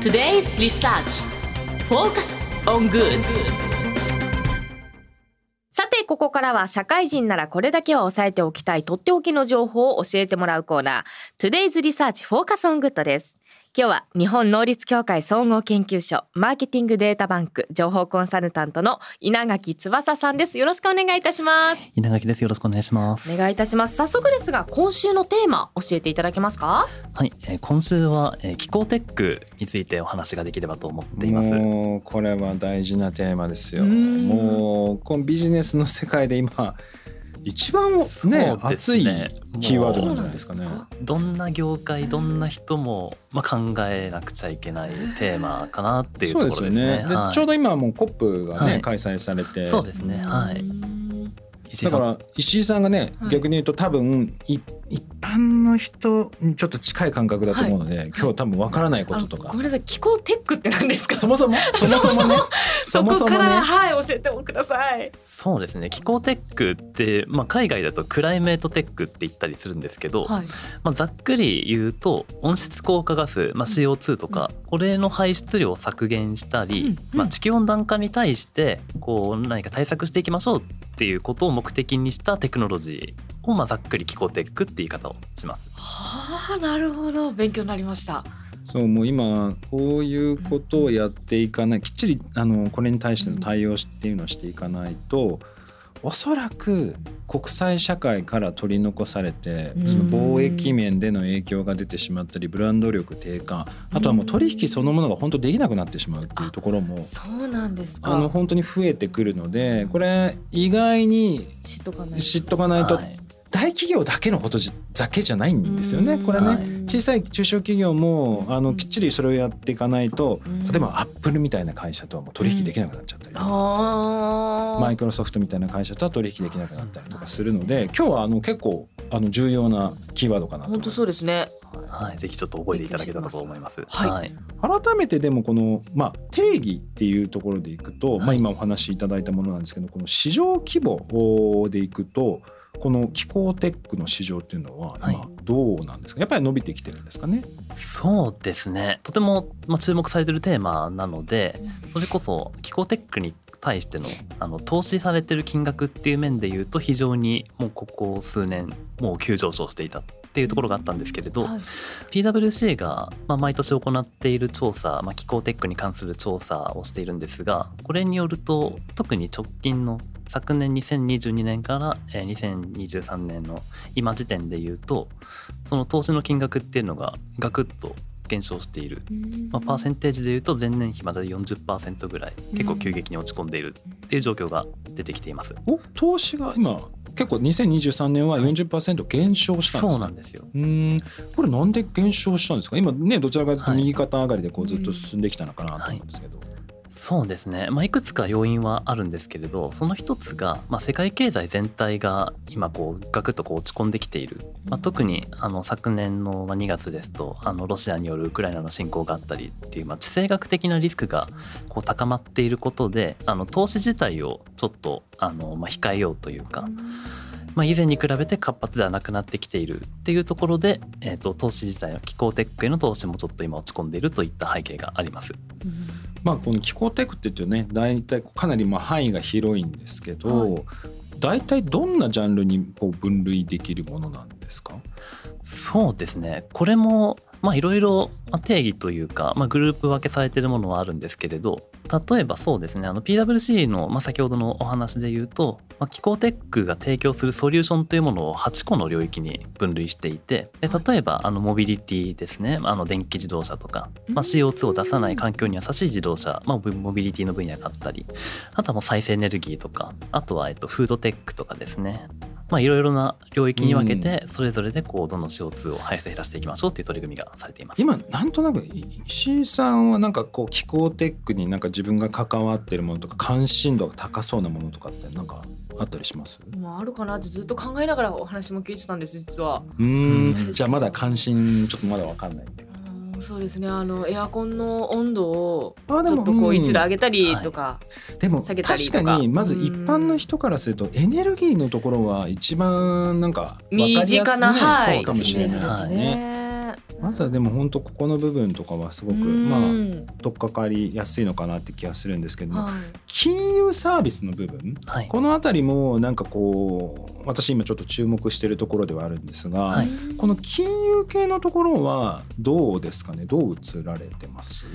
Today's Research Focus on Good さてここからは社会人ならこれだけは押さえておきたいとっておきの情報を教えてもらうコーナー Today's Research Focus on Good です今日は日本能率協会総合研究所マーケティングデータバンク情報コンサルタントの稲垣翼さんです。よろしくお願いいたします。稲垣です。よろしくお願いします。お願いいたします。早速ですが今週のテーマ教えていただけますか？はい、えー、今週は、えー、気候テックについてお話ができればと思っています。もうこれは大事なテーマですよ。もうこのビジネスの世界で今一番ね熱いキーワードなんですかね。どんな業界どんな人もまあ考えなくちゃいけないテーマかなっていうところですね。すね。はい、ちょうど今もうコップがね、はい、開催されて、そうですね。はい。だから石井さんがね、逆に言うと多分一般の人にちょっと近い感覚だと思うので、はい、今日多分わからないこととか。ごめんなさい気候テックって何ですか？そもそも？そもそもね。そこから、ね、はい教えてください。そうですね。気候テックって、まあ、海外だとクライメートテックって言ったりするんですけど、はい、まあ、ざっくり言うと温室効果ガス、まあ、CO2 とか、うん、これの排出量を削減したり、うん、まあ、地球温暖化に対してこう何か対策していきましょうっていうことを目的にしたテクノロジーをまあざっくり気候テックって言い方をします。はあなるほど。勉強になりました。そうもう今こういうことをやっていかない、きっちりあのこれに対しての対応っていうのをしていかないと、おそらく国際社会から取り残されてその貿易面での影響が出てしまったりブランド力低下あとはもう取引そのものが本当できなくなってしまうっていうところもそうなんですか。あの本当に増えてくるのでこれ意外に知っとかないと大企業だけのことだけじゃないんですよね。これね小さい中小企業もあのきっちりそれをやっていかないと例えばアップルみたいな会社とはもう取引できなくなっちゃったりマイクロソフトみたいな会社とは取引できなくなったりとかするので今日はあの結構あの重要なキーワードかなと。本当そうですね。はい、ぜひちょっと覚えていただけたらと思います。はい、はい、改めてでもこのまあ定義っていうところでいくと、はい、まあ今お話しいただいたものなんですけど、この市場規模でいくと。この気候テックの市場っていうのは今どうなんですか、はい、やっぱり伸びてきてるんですかね？そうですね。とても注目されてるテーマなのでそれこそ気候テックに対してのあの投資されてる金額っていう面でいうと非常にもうここ数年もう急上昇していたっていうところがあったんですけれど、はい、PWC が、まあ、毎年行っている調査、まあ、気候テックに関する調査をしているんですがこれによると特に直近の昨年2022年から2023年の今時点で言うとその投資の金額っていうのがガクッと減少している、まあ、パーセンテージでいうと前年比まで40%ぐらい結構急激に落ち込んでいるっていう状況が出てきています。お投資が今結構2023年は40%減少したんです、はい、そうなんですよ。うん。これなんで減少したんですか？今ねどちらかというと右肩上がりでこうずっと進んできたのかなと思うんですけど、はいそうですね、まあ、いくつか要因はあるんですけれどその一つが、まあ、世界経済全体が今こうガクッとこう落ち込んできている、まあ、特にあの昨年の2月ですとあのロシアによるウクライナの侵攻があったりっていう、まあ、地政学的なリスクがこう高まっていることであの投資自体をちょっとあの、まあ、控えようというか。まあ、以前に比べて活発ではなくなってきているっていうところで、えーと、投資自体の気候テックへの投資もちょっと今落ち込んでいるといった背景があります。うんまあ、この気候テックって言うとね大体かなりまあ範囲が広いんですけど、はい、大体どんなジャンルにこう分類できるものなんですか？そうですね。これもまあいろいろ定義というか、まあ、グループ分けされてるものはあるんですけれど例えばそうですね。あの PWC の、まあ、先ほどのお話で言うと、まあ、気候テックが提供するソリューションというものを8個の領域に分類していてで例えばあのモビリティですね。あの電気自動車とか、まあ、CO2 を出さない環境に優しい自動車、まあ、モビリティの分野があったり。あとはもう再生エネルギーとか。あとはえっとフードテックとかですね。まあ、いろいろな領域に分けてそれぞれでこうどんどん CO2 を排出減らしていきましょうっていう取り組みがされています。今なんとなく石井さんはなんかこう気候テックになんか自分が関わってるものとか関心度が高そうなものとかってなんかあったりします？まあ、あるかなってずっと考えながらお話も聞いてたんです実は。うん。じゃあまだ関心ちょっとまだ分かんないそうですね。あのエアコンの温度をちょっとこう一度上げたりとか、うんはい、でも確かにまず一般の人からするとエネルギーのところは一番なんか身近な、はい、そうかもしれない。ですね。まずはでも本当ここの部分とかはすごくまあ取っかかりやすいのかなって気がするんですけども、はい、金融サービスの部分、はい、この辺りもなんかこう私今ちょっと注目しているところではあるんですが、はい、この金融系のところはどうですかね？どう映られてます？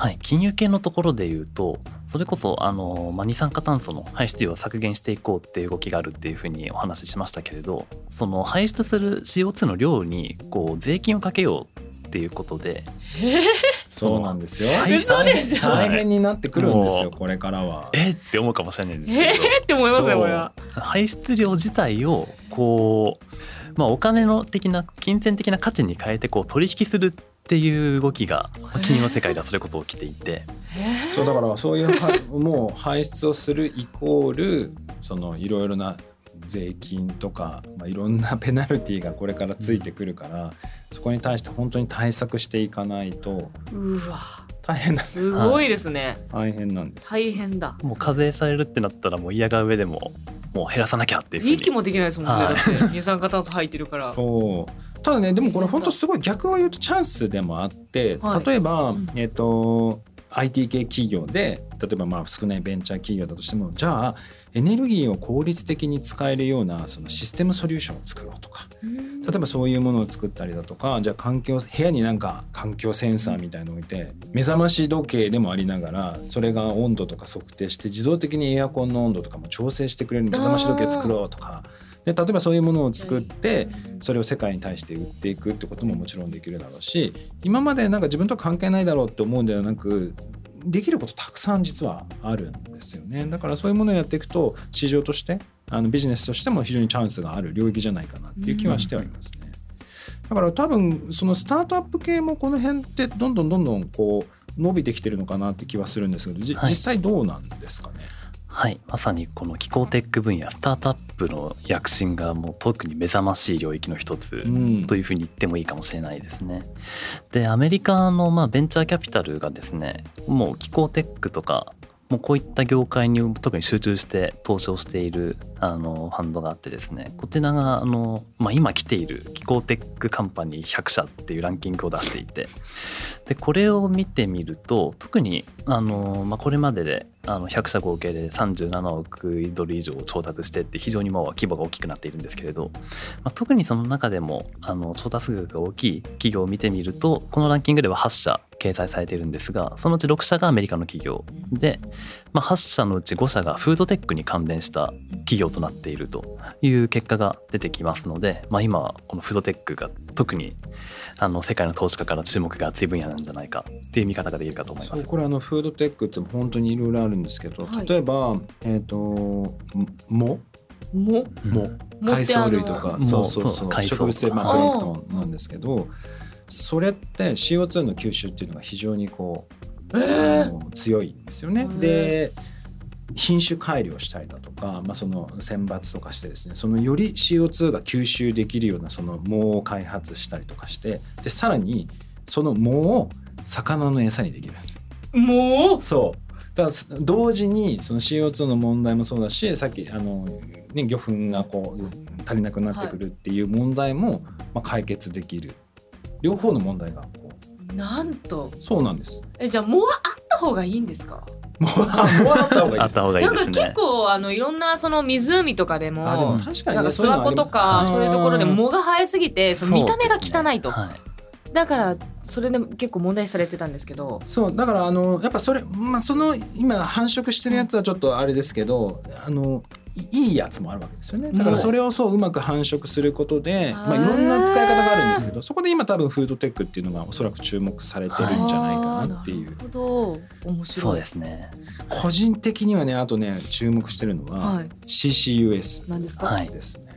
はい、金融系のところで言うとそれこそあの、まあ、二酸化炭素の排出量を削減していこうっていう動きがあるっていうふうにお話ししましたけれどその排出する CO2 の量にこう税金をかけようっていうことで、そうなんですよ。嘘ですよ。大変になってくるんですよ、これからは。えって思うかもしれないんですけど。えー、って思いますよ、これは。排出量自体をこう、まあ、お金の的な金銭的な価値に変えてこう取引するっていう動きが金融の世界ではそれこそ起きていて、そうだからそういうはもう排出をするイコールそのいろいろな税金とか、まあ、いろんなペナルティーがこれからついてくるから、そこに対して本当に対策していかないとうわ。大変なんす。ごいですね、大変なんです。大変だ。もう課税されるってなったらもう嫌が上でももう減らさなきゃっていう息もできないですもんね、はい、だって二酸化炭素入ってるから。そうただねでもこれ本当すごい逆を言うとチャンスでもあって、はい、例えば、うん、えっ、ー、と IT 系企業で例えばまあ少ないベンチャー企業だとしてもじゃあエネルギーを効率的に使えるようなそのシステムソリューションを作ろうとか。例えばそういうものを作ったりだとかじゃあ環境部屋になんか環境センサーみたいのを置いて目覚まし時計でもありながらそれが温度とか測定して自動的にエアコンの温度とかも調整してくれる目覚まし時計作ろうとか。で例えばそういうものを作ってそれを世界に対して売っていくってことももちろんできるだろうし今までなんか自分と関係ないだろうって思うんではなくできることたくさん実はあるんですよねだからそういうものをやっていくと市場としてあのビジネスとしても非常にチャンスがある領域じゃないかなっていう気はしてはいますね。だから多分そのスタートアップ系もこの辺ってどんどんどんどんこう伸びてきてるのかなって気はするんですけど、はい、実際どうなんで。はいまさにこの気候テック分野スタートアップの躍進がもう特に目覚ましい領域の一つというふうに言ってもいいかもしれないですね。でアメリカのまあベンチャーキャピタルがですねもう気候テックとかもうこういった業界に特に集中して投資をしているあのファンドがあってですねこちらがあの、まあ、今来ている気候テックカンパニー100社っていうランキングを出していてでこれを見てみると特にあの、まあ、これまでであの100社合計で37億ドル以上を調達してって非常にまあ規模が大きくなっているんですけれど、まあ、特にその中でもあの調達額が大きい企業を見てみるとこのランキングでは8社掲載されているんですがそのうち6社がアメリカの企業で、まあ、8社のうち5社がフードテックに関連した企業となっているという結果が出てきますので、まあ、今このフードテックが特にあの世界の投資家から注目が厚い分野なんじゃないかっていう見方ができるかと思います。これあのフードテックって本当にいろいろあるんですけど、はい、例えばえっ、ー、とももも海藻類とかそうそうそう植物性プランクトンなんですけどそれって CO2 の吸収っていうのが非常にこう、えー、強いんですよね。で品種改良したりだとか、まあ、その選抜とかしてですねそのより CO2 が吸収できるようなその藻を開発したりとかしてでさらにその藻を魚の餌にできるんです。藻？そう。だ同時にその CO2 の問題もそうだしさっきあの、ね、魚粉がこう足りなくなってくるっていう問題も、まあ、解決できる両方の問題が。こうなんと。そうなんです。えじゃあもうあった方がいいんですか？もうあった方がいいです。なんか結構あのいろんなその湖とかでも、あでも確かに、ね、なんか諏訪湖とかそういうところで藻が生えすぎてその見た目が汚いと。だからそれで結構問題されてたんですけど。そうだからあのやっぱそれまあその今繁殖してるやつはちょっとあれですけど、あのいいやつもあるわけですよね。だからそれをそううまく繁殖することで、まあ、いろんな使い方があるんですけどそこで今多分フードテックっていうのがおそらく注目されてるんじゃないかなっていう。なるほど。面白い。そうですね。個人的にはねあとね注目してるのは CCUS 何ですか？ですね。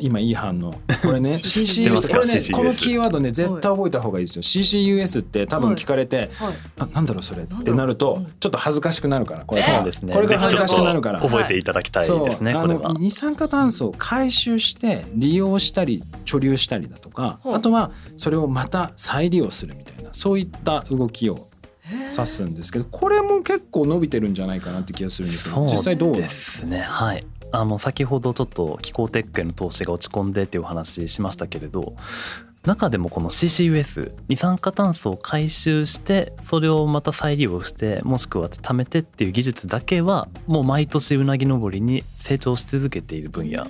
今いい反応これね CCUS これねこのキーワードね絶対覚えた方がいいですよ。CCUS って多分聞かれて、あなんだろうそれってなるとちょっと恥ずかしくなるからこれ。そうですね。これが恥ずかしくなるから。覚えていただきたいですねあの二酸化炭素を回収して利用したり貯留したりだとかあとはそれをまた再利用するみたいなそういった動きを指すんですけどこれも結構伸びてるんじゃないかなって気がするんですけど実際どうですねはいあの先ほどちょっと気候テックへの投資が落ち込んでっていうお話しましたけれど中でもこの CCUS 二酸化炭素を回収してそれをまた再利用してもしくは貯めてっていう技術だけはもう毎年うなぎ登りに成長し続けている分野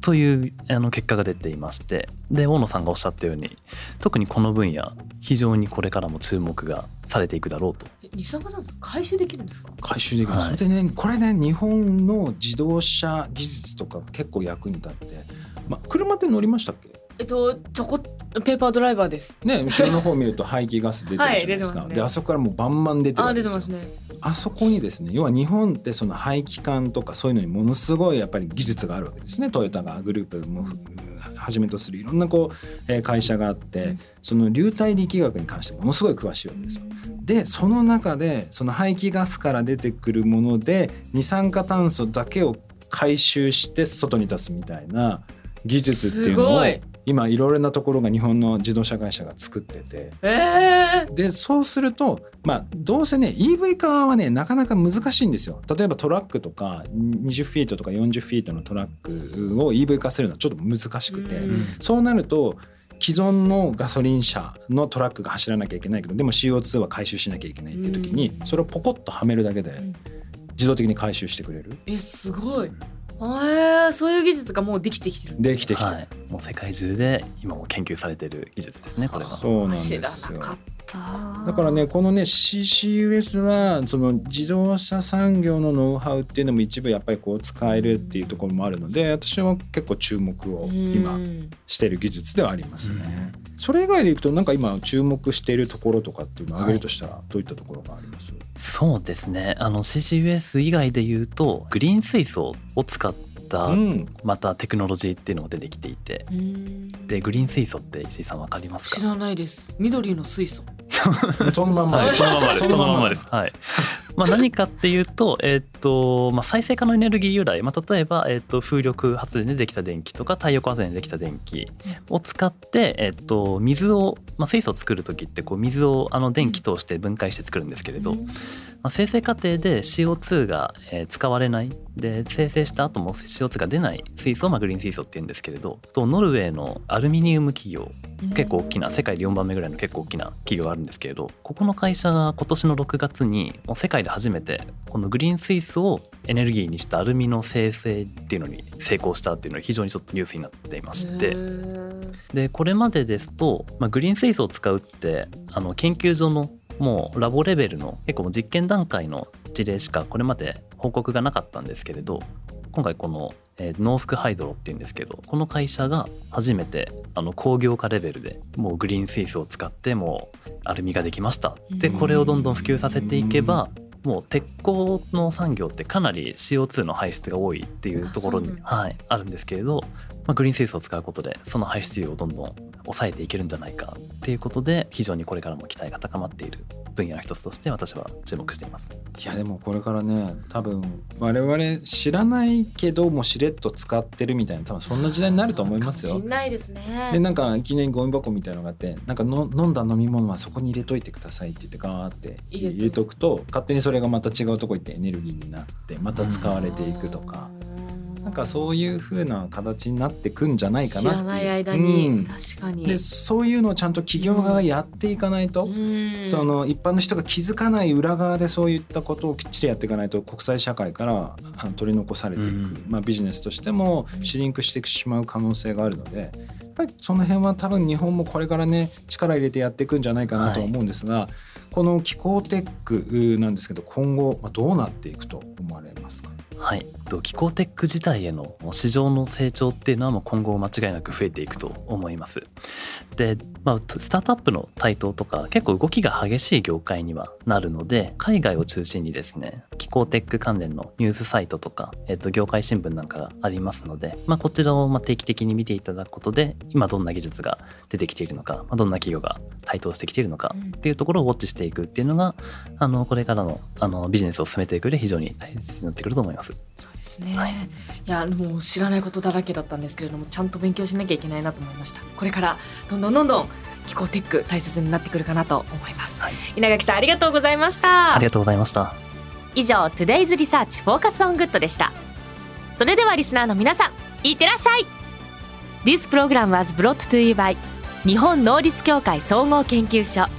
というあの結果が出ていましてで大野さんがおっしゃったように特にこの分野非常にこれからも注目がされていくだろうと。二酸化炭素回収できるんですか？回収できる、はい、でねこれね日本の自動車技術とか結構役に立って、まあ、車って乗りましたっけ？えっとちょこペーパードライバーです。ね後ろの方見ると排気ガス出てるじゃないですか。はい、であそこからもうバンバン出てるあ出てますね。あそこにですね要は日本ってその排気管とかそういうのにものすごいやっぱり技術があるわけですねトヨタがグループもはじめとするいろんなこう、えー、会社があって、うん、その流体力学に関してものすごい詳しいわけですよ。でその中でその排気ガスから出てくるもので二酸化炭素だけを回収して外に出すみたいな技術っていうのを今いろいろなところが日本の自動車会社が作ってて、えー、でそうするとまあどうせね EV 化はねなかなか難しいんですよ。例えばトラックとか20フィートとか40フィートのトラックを EV 化するのはちょっと難しくて、うん、そうなると既存のガソリン車のトラックが走らなきゃいけないけどでも CO2 は回収しなきゃいけないっていう時にそれをポコッとはめるだけで自動的に回収してくれる。えすごいえー、そういう技術がもうできてきてるできてきて、はい、もう世界中で今も研究されてる技術ですねこれは。そうなんですよ。知らなかった。だからねこのね CCUS はその自動車産業のノウハウっていうのも一部やっぱりこう使えるっていうところもあるので私は結構注目を今してる技術ではありますね。それ以外でいくとなんか今注目しているところとかっていうのを挙げるとしたらどういったところがあります、はいそうですね。あの CCUS 以外で言うとグリーン水素を使ったまたテクノロジーっていうのが出てきていて、うん、でグリーン水素って石井さんわかりますか？知らないです。緑の水素。そのまま、はい、そのままです。そのままです。はい。まあ、何かっていうと,、えーとまあ、再生可能エネルギー由来、まあ、例えば、えー、と風力発電でできた電気とか太陽光発電でできた電気を使って、えー、と水を、まあ、水素を作る時ってこう水をあの電気通して分解して作るんですけれど、まあ、生成過程で CO2 が、えー、使われない。で生成した後も CO2 が出ない。水素を、まあ、グリーン水素っていうんですけれどとノルウェーのアルミニウム企業。結構大きな世界で4番目ぐらいの結構大きな企業があるんですけれどここの会社が今年の6月にもう世界で初めてこのグリーン水素をエネルギーにしたアルミの生成っていうのに成功したっていうのが非常にちょっとニュースになっていまして。でこれまでですと、まあ、グリーン水素を使うってあの研究所のもうラボレベルの結構実験段階の事例しかこれまで報告がなかったんですけれど今回この、えー、ノースクハイドロっていうんですけどこの会社が初めてあの工業化レベルでもうグリーン水素を使ってもうアルミができました。でこれをどんどん普及させていけばもう鉄鋼の産業ってかなり CO2 の排出が多いっていうところにはい、あるんですけれど、まあ、グリーン水素を使うことでその排出量をどんどん抑えていけるんじゃないかっていうことで非常にこれからも期待が高まっている分野の一つとして私は注目していますいやでもこれからね多分我々知らないけどもしれっと使ってるみたいな多分そんな時代になると思いますよ。しないですね。でなんかいきなりゴミ箱みたいのがあってなんかの飲んだ飲み物はそこに入れといてくださいって言ってガーって入れとくと勝手にそれがまた違うとこ行ってエネルギーになってまた使われていくとか。なんかそういう風な形になってくんじゃないかな知らない間に、うん、確かに。でそういうのをちゃんと企業側がやっていかないと、うん、その一般の人が気づかない裏側でそういったことをきっちりやっていかないと国際社会からあの取り残されていく、うん、まあ、ビジネスとしてもシュリンクしてしまう可能性があるのでやっぱりその辺は多分日本もこれからね力入れてやっていくんじゃないかなと思うんですが、はい、この気候テックなんですけど今後どうなっていくと思われますか？はい、気候テック自体への市場の成長っていうのはもう今後間違いなく増えていくと思います。で、まあ、スタートアップの台頭とか結構動きが激しい業界にはなるので海外を中心にですね気候テック関連のニュースサイトとか、えっと、業界新聞なんかがありますので、まあ、こちらをま定期的に見ていただくことで今どんな技術が出てきているのか、まあ、どんな企業が台頭してきているのかっていうところをウォッチしていくっていうのがあのこれからのあのビジネスを進めていく上で非常に大切になってくると思います。そうですね、はい、いやもう知らないことだらけだったんですけれどもちゃんと勉強しなきゃいけないなと思いました。これからどんどんどんどん気候テック大切になってくるかなと思います、はい、稲垣さんありがとうございました。ありがとうございました。以上 Today's Research Focus on Good でした。それではリスナーの皆さんいってらっしゃい。This program was brought to you by 日本能率協会総合研究所